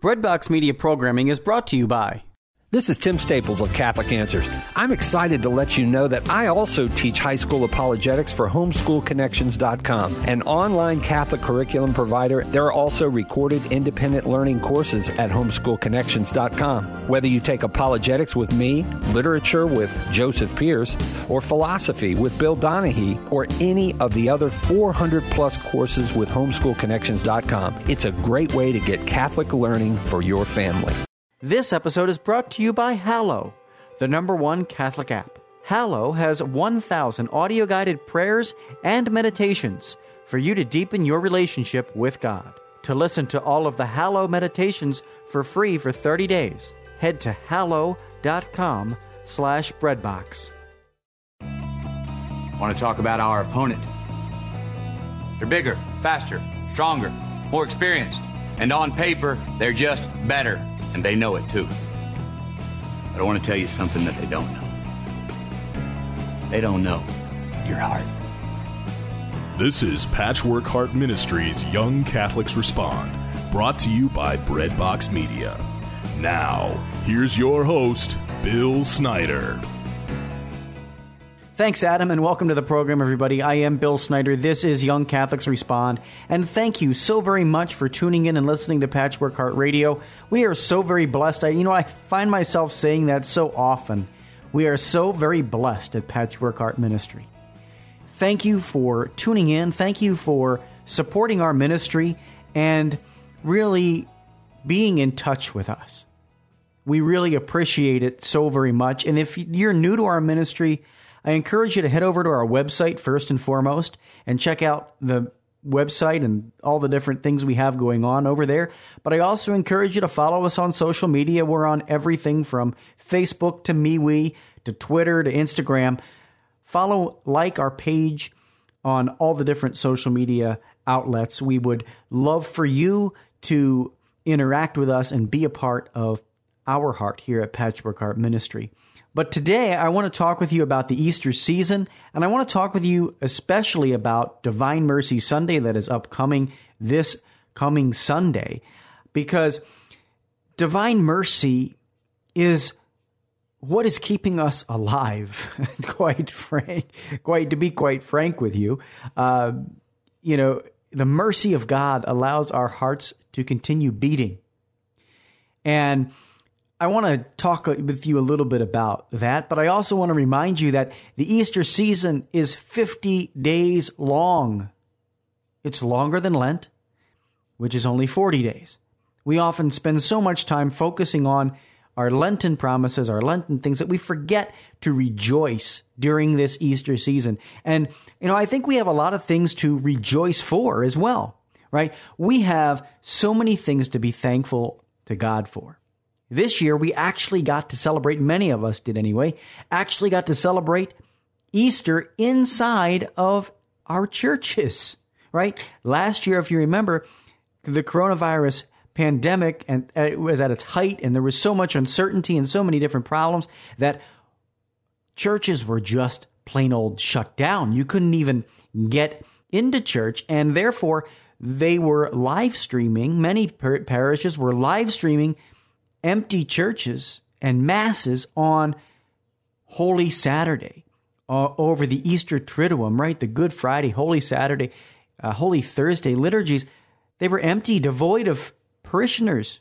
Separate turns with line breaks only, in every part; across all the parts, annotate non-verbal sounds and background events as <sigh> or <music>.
Breadbox Media programming is brought to you by
This is Tim Staples of Catholic Answers. I'm excited to let you know that I also teach high school apologetics for homeschoolconnections.com, an online Catholic curriculum provider. There are also recorded independent learning courses at homeschoolconnections.com. Whether you take apologetics with me, literature with Joseph Pearce, or philosophy with Bill Donahue, or any of the other 400 plus courses with homeschoolconnections.com, it's a great way to get Catholic learning for your family.
This episode is brought to you by Hallow, the number one Catholic app. Hallow has 1,000 audio guided prayers and meditations for you to deepen your relationship with God. To listen to all of the Hallow meditations for free for 30 days, head to hallow.com slash breadbox.
Want to talk about our opponent? They're bigger, faster, stronger, more experienced, and on paper, they're just better and they know it too. But I want to tell you something that they don't know. They don't know your heart.
This is Patchwork Heart Ministries Young Catholics Respond, brought to you by Breadbox Media. Now, here's your host, Bill Snyder.
Thanks, Adam, and welcome to the program, everybody. I am Bill Snyder. This is Young Catholics Respond, and thank you so very much for tuning in and listening to Patchwork Heart Radio. We are so very blessed. I, you know, I find myself saying that so often. We are so very blessed at Patchwork Heart Ministry. Thank you for tuning in. Thank you for supporting our ministry and really being in touch with us. We really appreciate it so very much. And if you're new to our ministry, I encourage you to head over to our website first and foremost and check out the website and all the different things we have going on over there. But I also encourage you to follow us on social media. We're on everything from Facebook to MeWe to Twitter to Instagram. Follow, like our page on all the different social media outlets. We would love for you to interact with us and be a part of our heart here at Patchwork Heart Ministry. But today I want to talk with you about the Easter season, and I want to talk with you especially about Divine Mercy Sunday that is upcoming this coming Sunday, because Divine Mercy is what is keeping us alive. <laughs> quite frank, quite to be quite frank with you, uh, you know, the mercy of God allows our hearts to continue beating, and I want to talk with you a little bit about that, but I also want to remind you that the Easter season is 50 days long. It's longer than Lent, which is only 40 days. We often spend so much time focusing on our Lenten promises, our Lenten things, that we forget to rejoice during this Easter season. And, you know, I think we have a lot of things to rejoice for as well, right? We have so many things to be thankful to God for. This year, we actually got to celebrate, many of us did anyway, actually got to celebrate Easter inside of our churches, <laughs> right? Last year, if you remember, the coronavirus pandemic and it was at its height and there was so much uncertainty and so many different problems that churches were just plain old shut down. You couldn't even get into church and therefore they were live streaming. Many parishes were live streaming empty churches and masses on Holy Saturday, uh, over the Easter Triduum, right? The Good Friday, Holy Saturday, uh, Holy Thursday liturgies, they were empty, devoid of parishioners.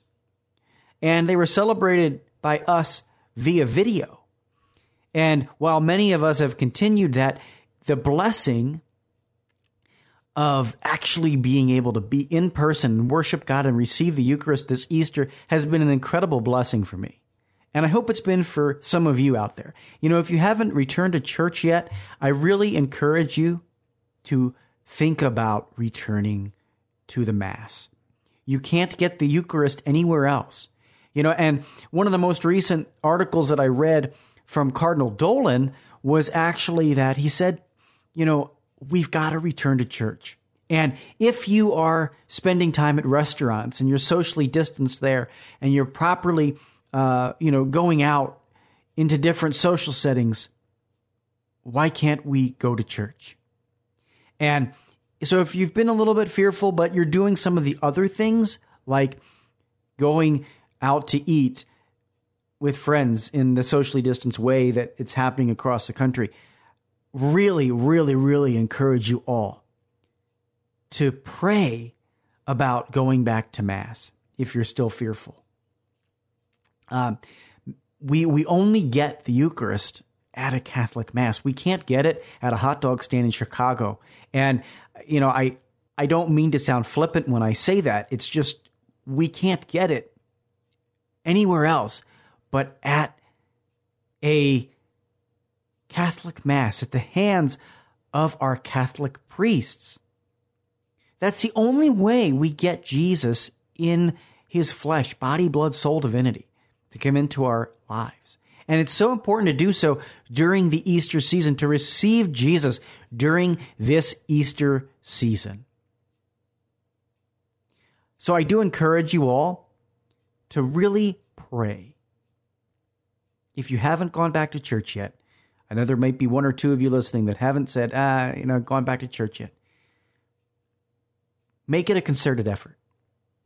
And they were celebrated by us via video. And while many of us have continued that, the blessing of actually being able to be in person and worship God and receive the Eucharist this Easter has been an incredible blessing for me. And I hope it's been for some of you out there. You know, if you haven't returned to church yet, I really encourage you to think about returning to the Mass. You can't get the Eucharist anywhere else. You know, and one of the most recent articles that I read from Cardinal Dolan was actually that he said, you know, we've got to return to church. And if you are spending time at restaurants and you're socially distanced there and you're properly, uh, you know, going out into different social settings, why can't we go to church? And so if you've been a little bit fearful, but you're doing some of the other things like going out to eat with friends in the socially distanced way that it's happening across the country, really, really, really encourage you all to pray about going back to Mass if you're still fearful. Um, we, we only get the Eucharist at a Catholic Mass. We can't get it at a hot dog stand in Chicago. And, you know, I, I don't mean to sound flippant when I say that. It's just we can't get it anywhere else but at a Catholic Mass at the hands of our Catholic priests. That's the only way we get Jesus in his flesh, body, blood, soul, divinity to come into our lives. And it's so important to do so during the Easter season, to receive Jesus during this Easter season. So I do encourage you all to really pray. If you haven't gone back to church yet, I know there might be one or two of you listening that haven't said, ah, you know, gone back to church yet. Make it a concerted effort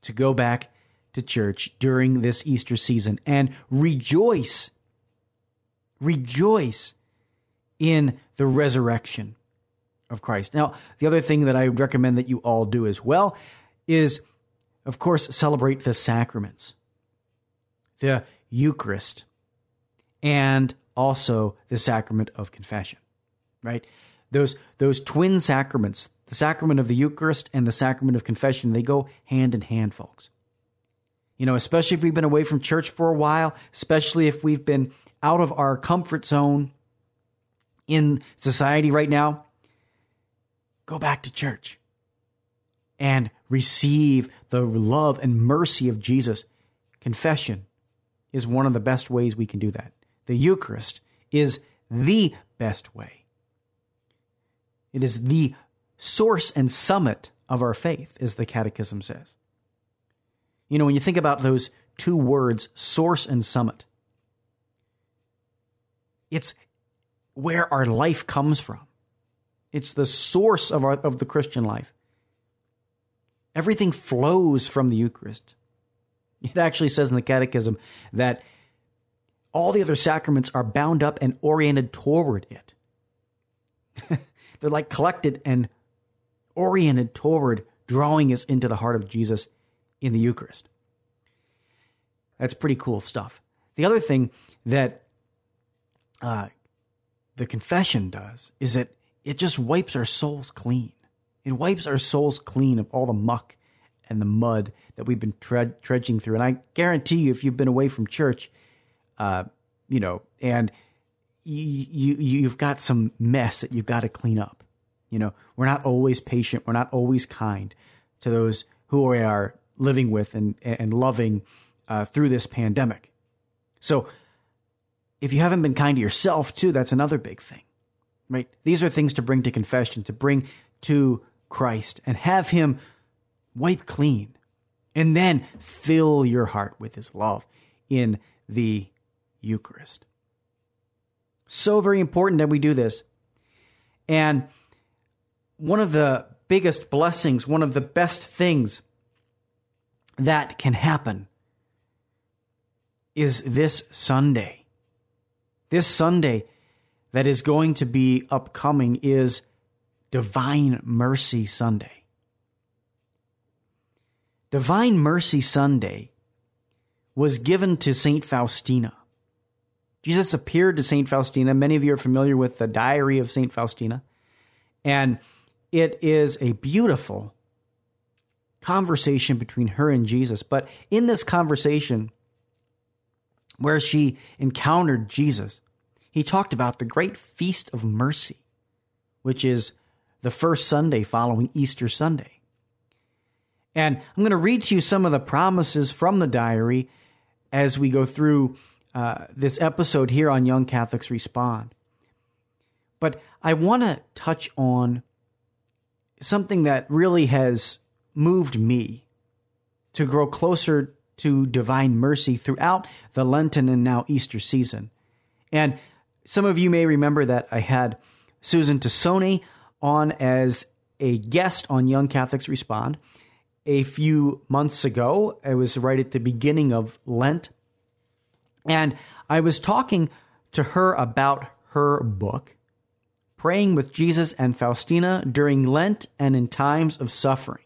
to go back to church during this Easter season and rejoice, rejoice in the resurrection of Christ. Now, the other thing that I would recommend that you all do as well is, of course, celebrate the sacraments, the Eucharist, and also the sacrament of confession, right? Those, those twin sacraments, the sacrament of the Eucharist and the sacrament of confession, they go hand in hand, folks. You know, especially if we've been away from church for a while, especially if we've been out of our comfort zone in society right now, go back to church and receive the love and mercy of Jesus. Confession is one of the best ways we can do that. The Eucharist is the best way. It is the source and summit of our faith, as the Catechism says. You know, when you think about those two words, source and summit, it's where our life comes from. It's the source of, our, of the Christian life. Everything flows from the Eucharist. It actually says in the Catechism that all the other sacraments are bound up and oriented toward it. <laughs> They're like collected and oriented toward drawing us into the heart of Jesus in the Eucharist. That's pretty cool stuff. The other thing that uh, the confession does is that it just wipes our souls clean. It wipes our souls clean of all the muck and the mud that we've been tre- trudging through. And I guarantee you, if you've been away from church, uh, you know, and you, you you've got some mess that you've got to clean up. You know, we're not always patient. We're not always kind to those who we are living with and and loving uh, through this pandemic. So, if you haven't been kind to yourself too, that's another big thing, right? These are things to bring to confession, to bring to Christ, and have Him wipe clean, and then fill your heart with His love in the Eucharist. So very important that we do this. And one of the biggest blessings, one of the best things that can happen is this Sunday. This Sunday that is going to be upcoming is Divine Mercy Sunday. Divine Mercy Sunday was given to St. Faustina. Jesus appeared to St. Faustina. Many of you are familiar with the diary of St. Faustina. And it is a beautiful conversation between her and Jesus. But in this conversation, where she encountered Jesus, he talked about the great feast of mercy, which is the first Sunday following Easter Sunday. And I'm going to read to you some of the promises from the diary as we go through uh, this episode here on Young Catholics Respond. But I want to touch on something that really has moved me to grow closer to divine mercy throughout the Lenten and now Easter season. And some of you may remember that I had Susan Tassone on as a guest on Young Catholics Respond. a few months ago. It was right at the beginning of Lent. And I was talking to her about her book, Praying with Jesus and Faustina During Lent and in Times of Suffering.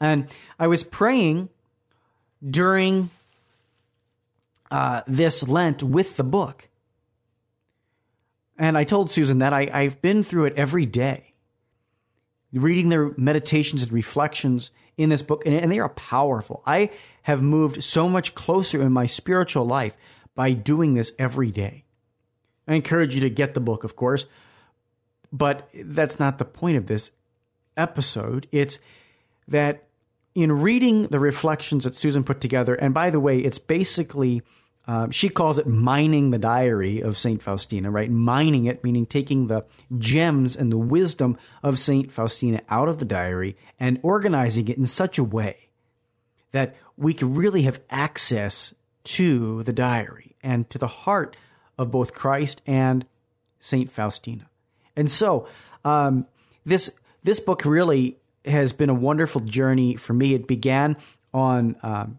And I was praying during uh, this Lent with the book. And I told Susan that I, I've been through it every day, reading their meditations and reflections in this book, and, and they are powerful. I have moved so much closer in my spiritual life by doing this every day. I encourage you to get the book, of course, but that's not the point of this episode. It's that in reading the reflections that Susan put together, and by the way, it's basically uh, she calls it mining the diary of Saint Faustina, right? Mining it, meaning taking the gems and the wisdom of Saint Faustina out of the diary and organizing it in such a way that we can really have access to the diary and to the heart of both Christ and Saint Faustina. And so, um, this this book really has been a wonderful journey for me. It began on, um,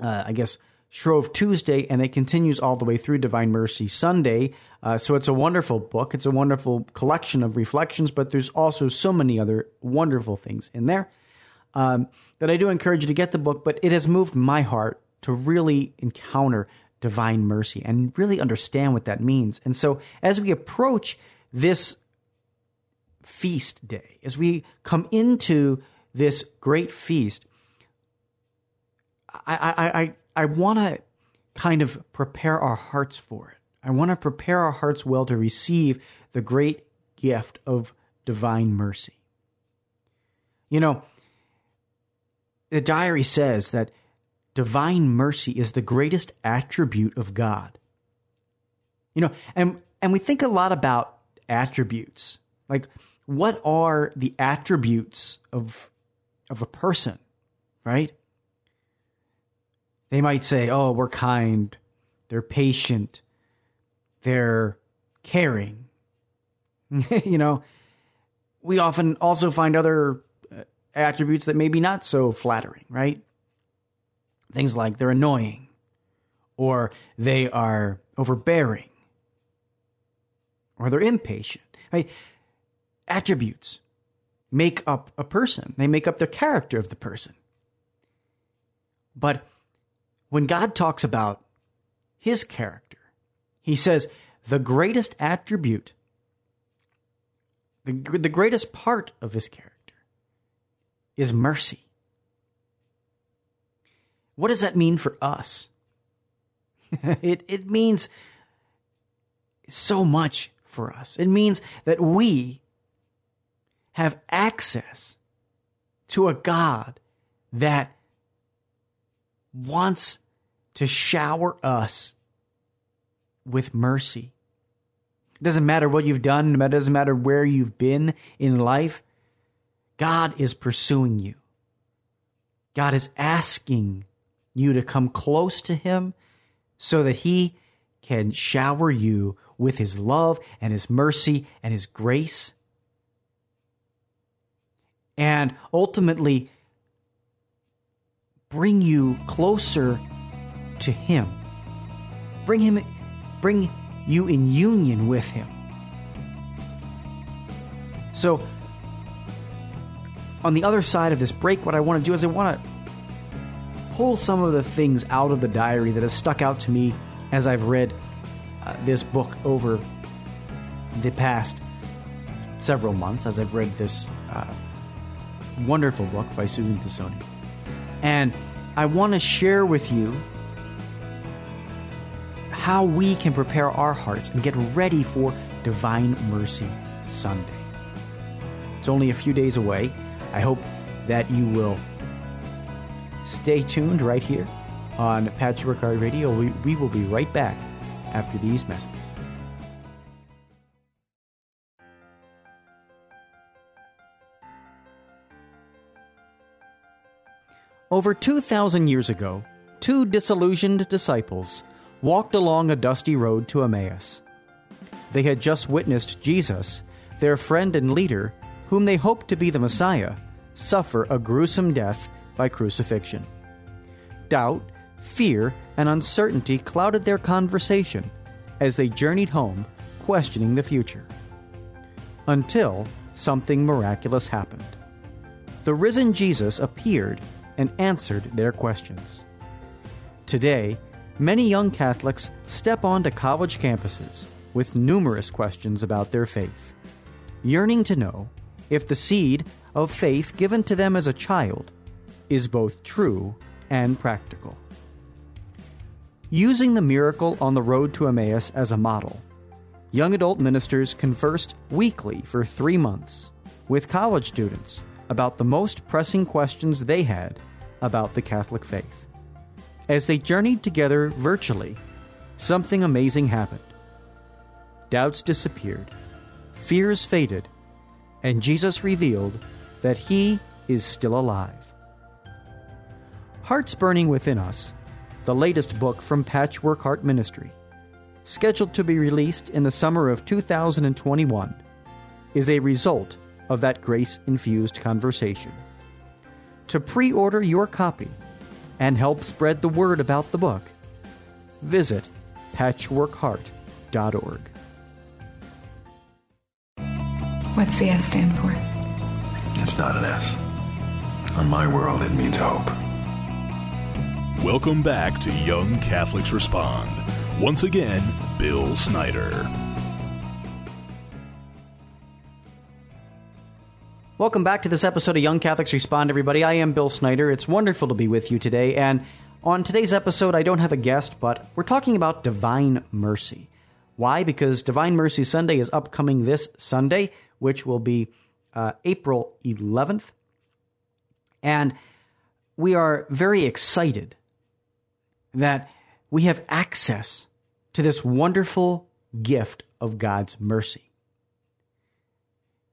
uh, I guess, Shrove Tuesday, and it continues all the way through Divine Mercy Sunday. Uh, so it's a wonderful book. It's a wonderful collection of reflections, but there's also so many other wonderful things in there um, that I do encourage you to get the book. But it has moved my heart to really encounter divine mercy and really understand what that means. And so as we approach this feast day, as we come into this great feast, I, I, I, I want to kind of prepare our hearts for it. I want to prepare our hearts well to receive the great gift of divine mercy. You know, the diary says that divine mercy is the greatest attribute of God. You know, and and we think a lot about attributes. Like what are the attributes of of a person, right? They might say, "Oh, we're kind, they're patient, they're caring." <laughs> you know, we often also find other uh, attributes that may be not so flattering, right? Things like they're annoying or they are overbearing or they're impatient, right? Attributes make up a person. They make up the character of the person. But when God talks about his character, he says the greatest attribute, the, the greatest part of his character is mercy. What does that mean for us? <laughs> it, it means so much for us. It means that we have access to a God that wants to shower us with mercy. It doesn't matter what you've done, it doesn't matter where you've been in life. God is pursuing you. God is asking you to come close to Him so that He can shower you with His love and His mercy and His grace. And ultimately, bring you closer to him bring him bring you in union with him so on the other side of this break what i want to do is i want to pull some of the things out of the diary that has stuck out to me as i've read uh, this book over the past several months as i've read this uh, wonderful book by susan tassone and I want to share with you how we can prepare our hearts and get ready for Divine Mercy Sunday. It's only a few days away. I hope that you will stay tuned right here on Patchwork Heart Radio. We, we will be right back after these messages. Over 2,000 years ago, two disillusioned disciples walked along a dusty road to Emmaus. They had just witnessed Jesus, their friend and leader, whom they hoped to be the Messiah, suffer a gruesome death by crucifixion. Doubt, fear, and uncertainty clouded their conversation as they journeyed home, questioning the future. Until something miraculous happened. The risen Jesus appeared and answered their questions. Today, many young Catholics step onto college campuses with numerous questions about their faith, yearning to know if the seed of faith given to them as a child is both true and practical. Using the miracle on the road to Emmaus as a model, young adult ministers conversed weekly for three months with college students about the most pressing questions they had about the Catholic faith. As they journeyed together virtually, something amazing happened. Doubts disappeared, fears faded, and Jesus revealed that He is still alive. Hearts Burning Within Us, the latest book from Patchwork Heart Ministry, scheduled to be released in the summer of 2021, is a result of that grace infused conversation. To pre order your copy and help spread the word about the book, visit patchworkheart.org.
What's the S stand for?
It's not an S. On my world, it means hope.
Welcome back to Young Catholics Respond. Once again, Bill Snyder.
Welcome back to this episode of Young Catholics Respond, everybody. I am Bill Snyder. It's wonderful to be with you today. And on today's episode, I don't have a guest, but we're talking about Divine Mercy. Why? Because Divine Mercy Sunday is upcoming this Sunday, which will be uh, April 11th. And we are very excited that we have access to this wonderful gift of God's mercy.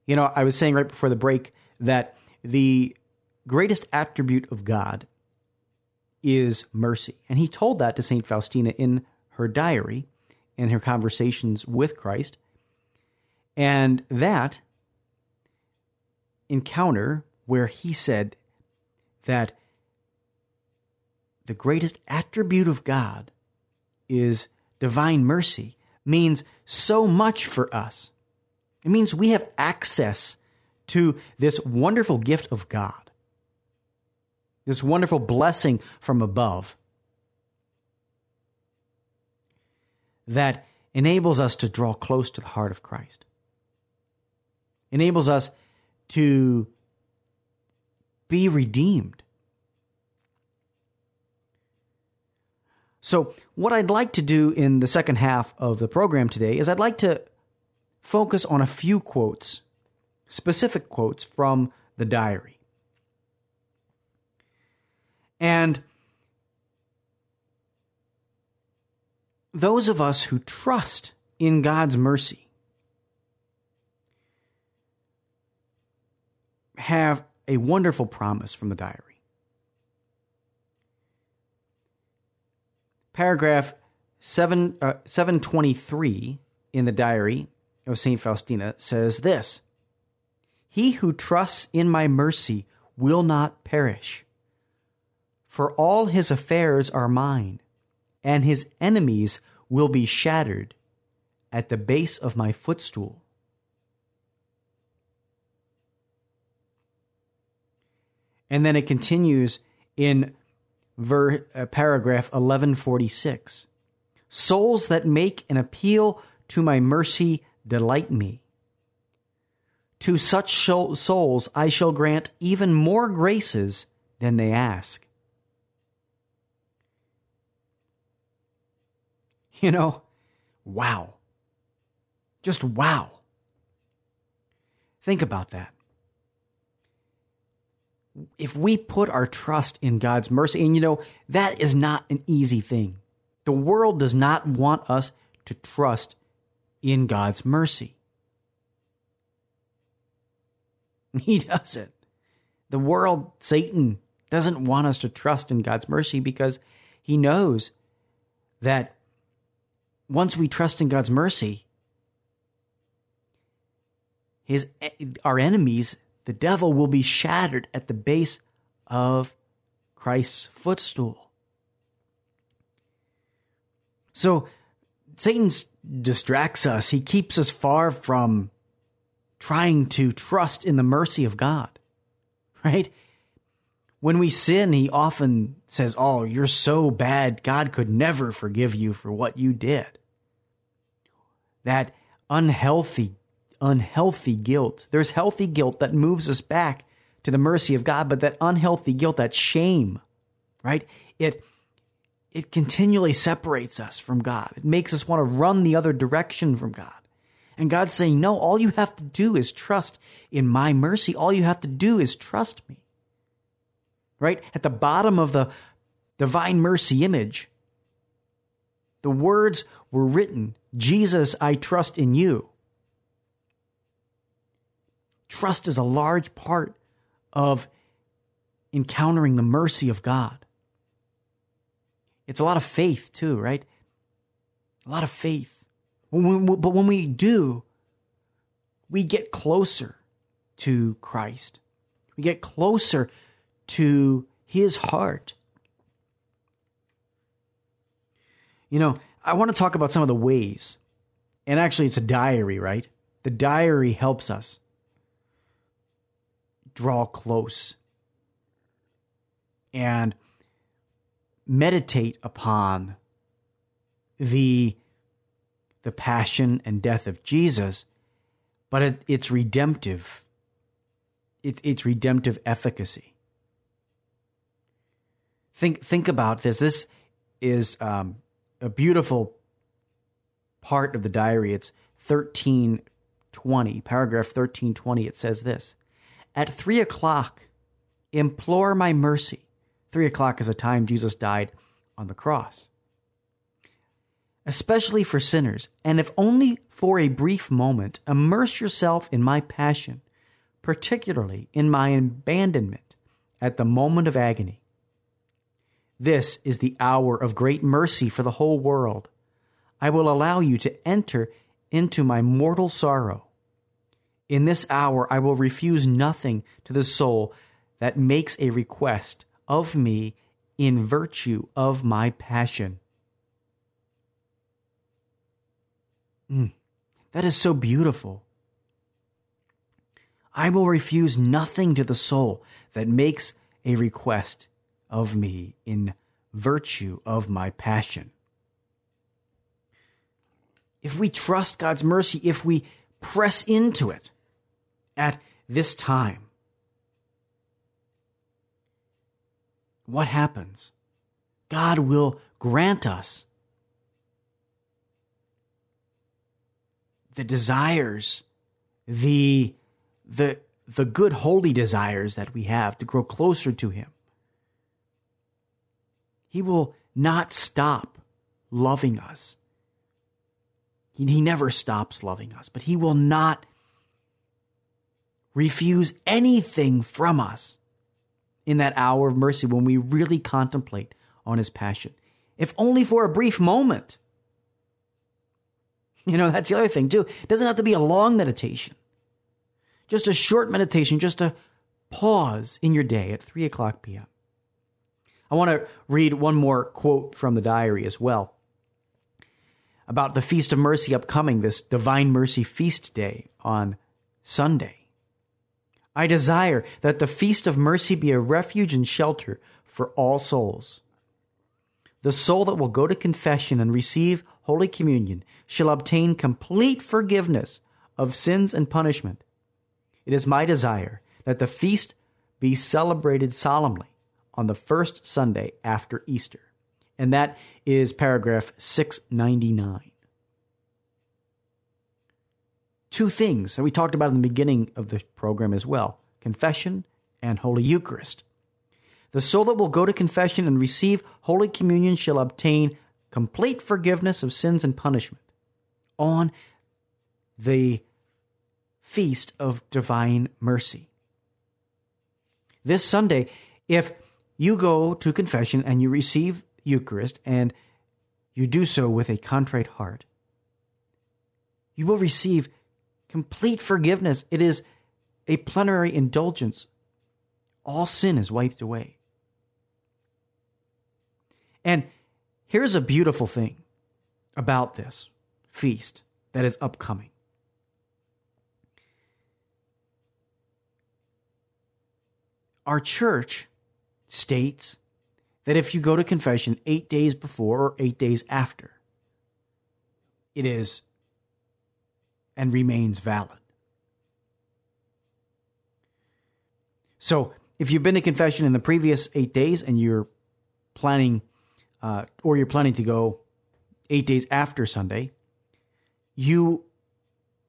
You know, I was saying right before the break that the greatest attribute of God is mercy. And he told that to St. Faustina in her diary, in her conversations with Christ. And that encounter where he said that the greatest attribute of God is divine mercy means so much for us. It means we have access to this wonderful gift of God, this wonderful blessing from above that enables us to draw close to the heart of Christ, enables us to be redeemed. So, what I'd like to do in the second half of the program today is I'd like to focus on a few quotes, specific quotes from the diary. And those of us who trust in God's mercy have a wonderful promise from the diary. Paragraph 7, uh, 723 in the diary of St. Faustina says this He who trusts in my mercy will not perish, for all his affairs are mine, and his enemies will be shattered at the base of my footstool. And then it continues in ver, uh, paragraph 1146. Souls that make an appeal to my mercy delight me. To such souls I shall grant even more graces than they ask. <laughs> You know, wow. Just wow. Think about that. If we put our trust in God's mercy, and you know, that is not an easy thing. The world does not want us to trust in God's mercy. <laughs> He doesn't. The world, Satan, doesn't want us to trust in God's mercy because he knows that once we trust in God's mercy, his our enemies the devil will be shattered at the base of Christ's footstool. So Satan distracts us. He keeps us far from trying to trust in the mercy of God, <laughs> right? When we sin, he often says, Oh, you're so bad, God could never forgive you for what you did. That unhealthy, unhealthy guilt. There's healthy guilt that moves us back to the mercy of God, but that unhealthy guilt, that shame, right? It it continually separates us from God. It makes us want to run the other direction from God. And God's saying, No, all you have to do is trust in my mercy. All you have to do is trust me. Right? At the bottom of the divine mercy image, the words were written Jesus, I trust in you. Trust is a large part of encountering the mercy of God. It's a lot of faith, too, right? A lot of faith. But when we do, we get closer to Christ. We get closer to his heart. You know, I want to talk about some of the ways. And actually, it's a diary, right? The diary helps us draw close and meditate upon the the passion and death of Jesus, but it, it's redemptive. It, it's redemptive efficacy. Think think about this. This is um, a beautiful part of the diary. It's thirteen twenty, paragraph thirteen twenty. It says this: At three o'clock, implore my mercy Three o'clock is a time Jesus died on the cross. Especially for sinners, and if only for a brief moment, immerse yourself in my passion, particularly in my abandonment at the moment of agony. This is the hour of great mercy for the whole world. I will allow you to enter into my mortal sorrow. In this hour, I will refuse nothing to the soul that makes a request of me in virtue of my passion. Mm, that is so beautiful. I will refuse nothing to the soul that makes a request of me in virtue of my passion. If we trust God's mercy, if we press into it at this time, what happens? God will grant us the desires, the, the, the good, holy desires that we have to grow closer to Him. He will not stop loving us. He, he never stops loving us, but He will not refuse anything from us in that hour of mercy when we really contemplate on his passion, if only for a brief moment. <laughs> You know, that's the other thing, too. It doesn't have to be a long meditation, just a short meditation, just a pause in your day at 3 o'clock p.m. I want to read one more quote from the diary as well about the Feast of Mercy upcoming, this Divine Mercy Feast Day on Sunday. I desire that the feast of mercy be a refuge and shelter for all souls. The soul that will go to confession and receive Holy Communion shall obtain complete forgiveness of sins and punishment. It is my desire that the feast be celebrated solemnly on the first Sunday after Easter. And that is paragraph 699 two things that we talked about in the beginning of the program as well confession and Holy Eucharist. The soul that will go to confession and receive Holy Communion shall obtain complete forgiveness of sins and punishment on the feast of divine mercy. This Sunday, if you go to confession and you receive Eucharist and you do so with a contrite heart, you will receive complete forgiveness. It is a plenary indulgence, all sin is wiped away. And here's a beautiful thing about this feast that is upcoming. Our church states that if you go to confession eight days before or eight days after, it is and remains valid. So if you've been to confession in the previous eight days and you're planning, uh, or you're planning to go eight days after Sunday, you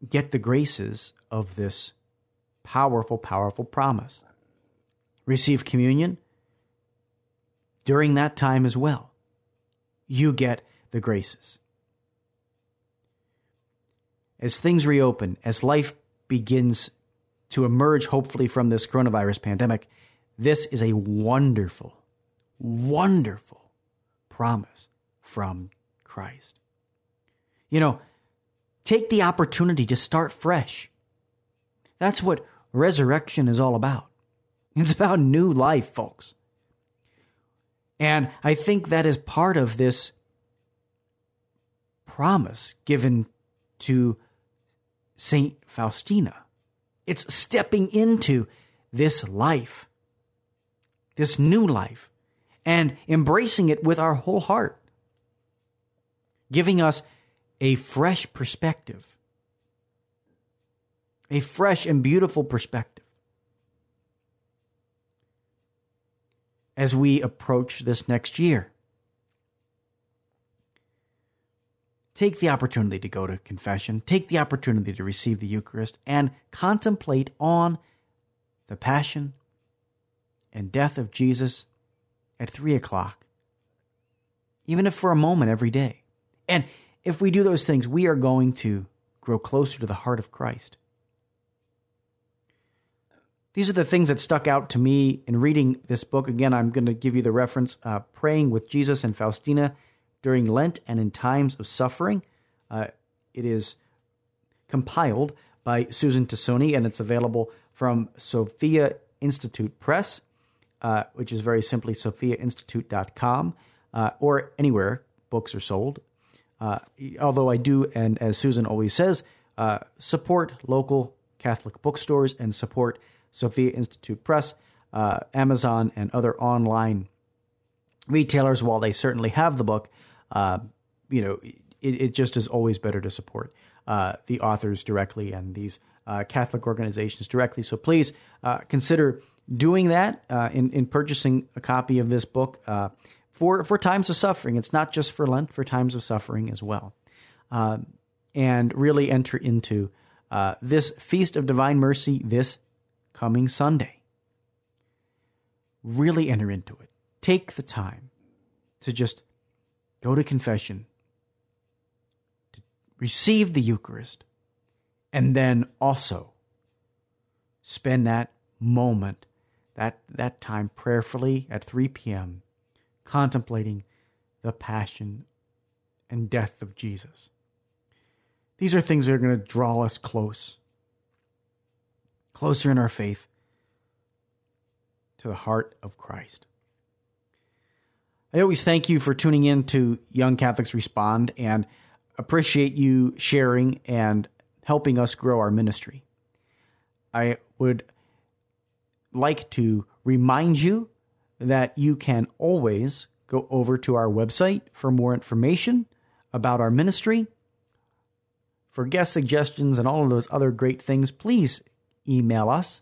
get the graces of this powerful, powerful promise. Receive communion during that time as well. You get the graces. As things reopen, as life begins to emerge, hopefully, from this coronavirus pandemic, this is a wonderful, wonderful promise from Christ. You know, take the opportunity to start fresh. That's what resurrection is all about. It's about new life, folks. And I think that is part of this promise given to Saint Faustina. It's stepping into this life, this new life, and embracing it with our whole heart, giving us a fresh perspective, a fresh and beautiful perspective. As we approach this next year, take the opportunity to go to confession, take the opportunity to receive the Eucharist, and contemplate on the passion and death of Jesus at three o'clock, even if for a moment every day. And if we do those things, we are going to grow closer to the heart of Christ. These are the things that stuck out to me in reading this book. Again, I'm going to give you the reference uh, Praying with Jesus and Faustina during Lent and in times of suffering. Uh, it is compiled by Susan Tassone and it's available from Sophia Institute Press, uh, which is very simply sophiainstitute.com uh, or anywhere books are sold. Uh, although I do, and as Susan always says, uh, support local Catholic bookstores and support Sophia Institute Press, uh, Amazon, and other online retailers, while they certainly have the book, uh, you know, it, it, just is always better to support uh, the authors directly and these uh, Catholic organizations directly. So please uh, consider doing that uh, in, in purchasing a copy of this book uh, for, for times of suffering. It's not just for Lent, for times of suffering as well. Um, and really enter into this Feast of Divine Mercy this coming Sunday. Really enter into it. Take the time to just go to confession, to receive the Eucharist, and then also spend that moment, that, that time prayerfully at 3 p.m., contemplating the passion and death of Jesus. These are things that are going to draw us close, closer in our faith to the heart of Christ. I always thank you for tuning in to Young Catholics Respond and appreciate you sharing and helping us grow our ministry. I would like to remind you that you can always go over to our website for more information about our ministry. For guest suggestions and all of those other great things, please email us.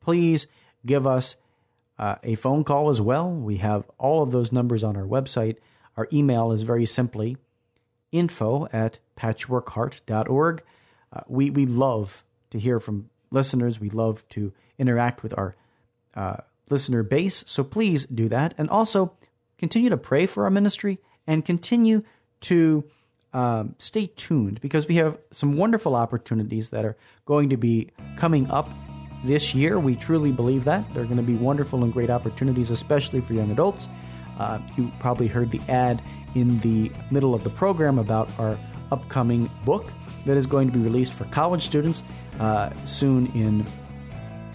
Please give us uh, a phone call as well. We have all of those numbers on our website. Our email is very simply info at patchworkheart.org. Uh, we, we love to hear from listeners. We love to interact with our uh, listener base. So please do that. And also continue to pray for our ministry and continue to um, stay tuned because we have some wonderful opportunities that are going to be coming up this year. We truly believe that. There are going to be wonderful and great opportunities, especially for young adults. Uh, you probably heard the ad in the middle of the program about our upcoming book that is going to be released for college students uh, soon in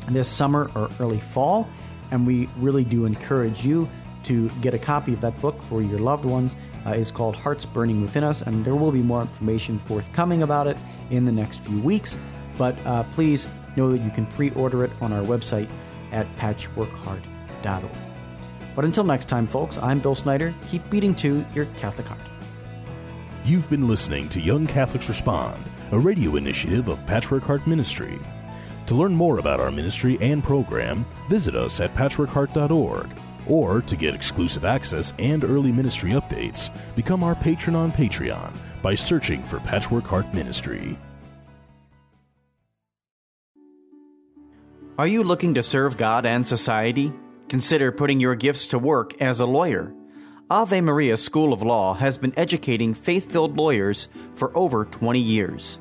this summer or early fall. And we really do encourage you to get a copy of that book for your loved ones. Uh, it's called Hearts Burning Within Us, and there will be more information forthcoming about it in the next few weeks. But uh, please know that you can pre order it on our website at patchworkheart.org. But until next time, folks, I'm Bill Snyder. Keep beating to your Catholic heart.
You've been listening to Young Catholics Respond, a radio initiative of Patchwork Heart Ministry. To learn more about our ministry and program, visit us at patchworkheart.org. Or to get exclusive access and early ministry updates, become our patron on Patreon by searching for Patchwork Heart Ministry.
Are you looking to serve God and society? Consider putting your gifts to work as a lawyer. Ave Maria School of Law has been educating faith filled lawyers for over 20 years.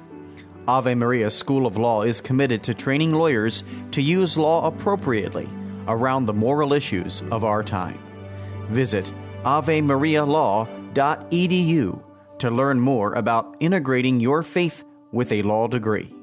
Ave Maria School of Law is committed to training lawyers to use law appropriately around the moral issues of our time. Visit avemarialaw.edu to learn more about integrating your faith with a law degree.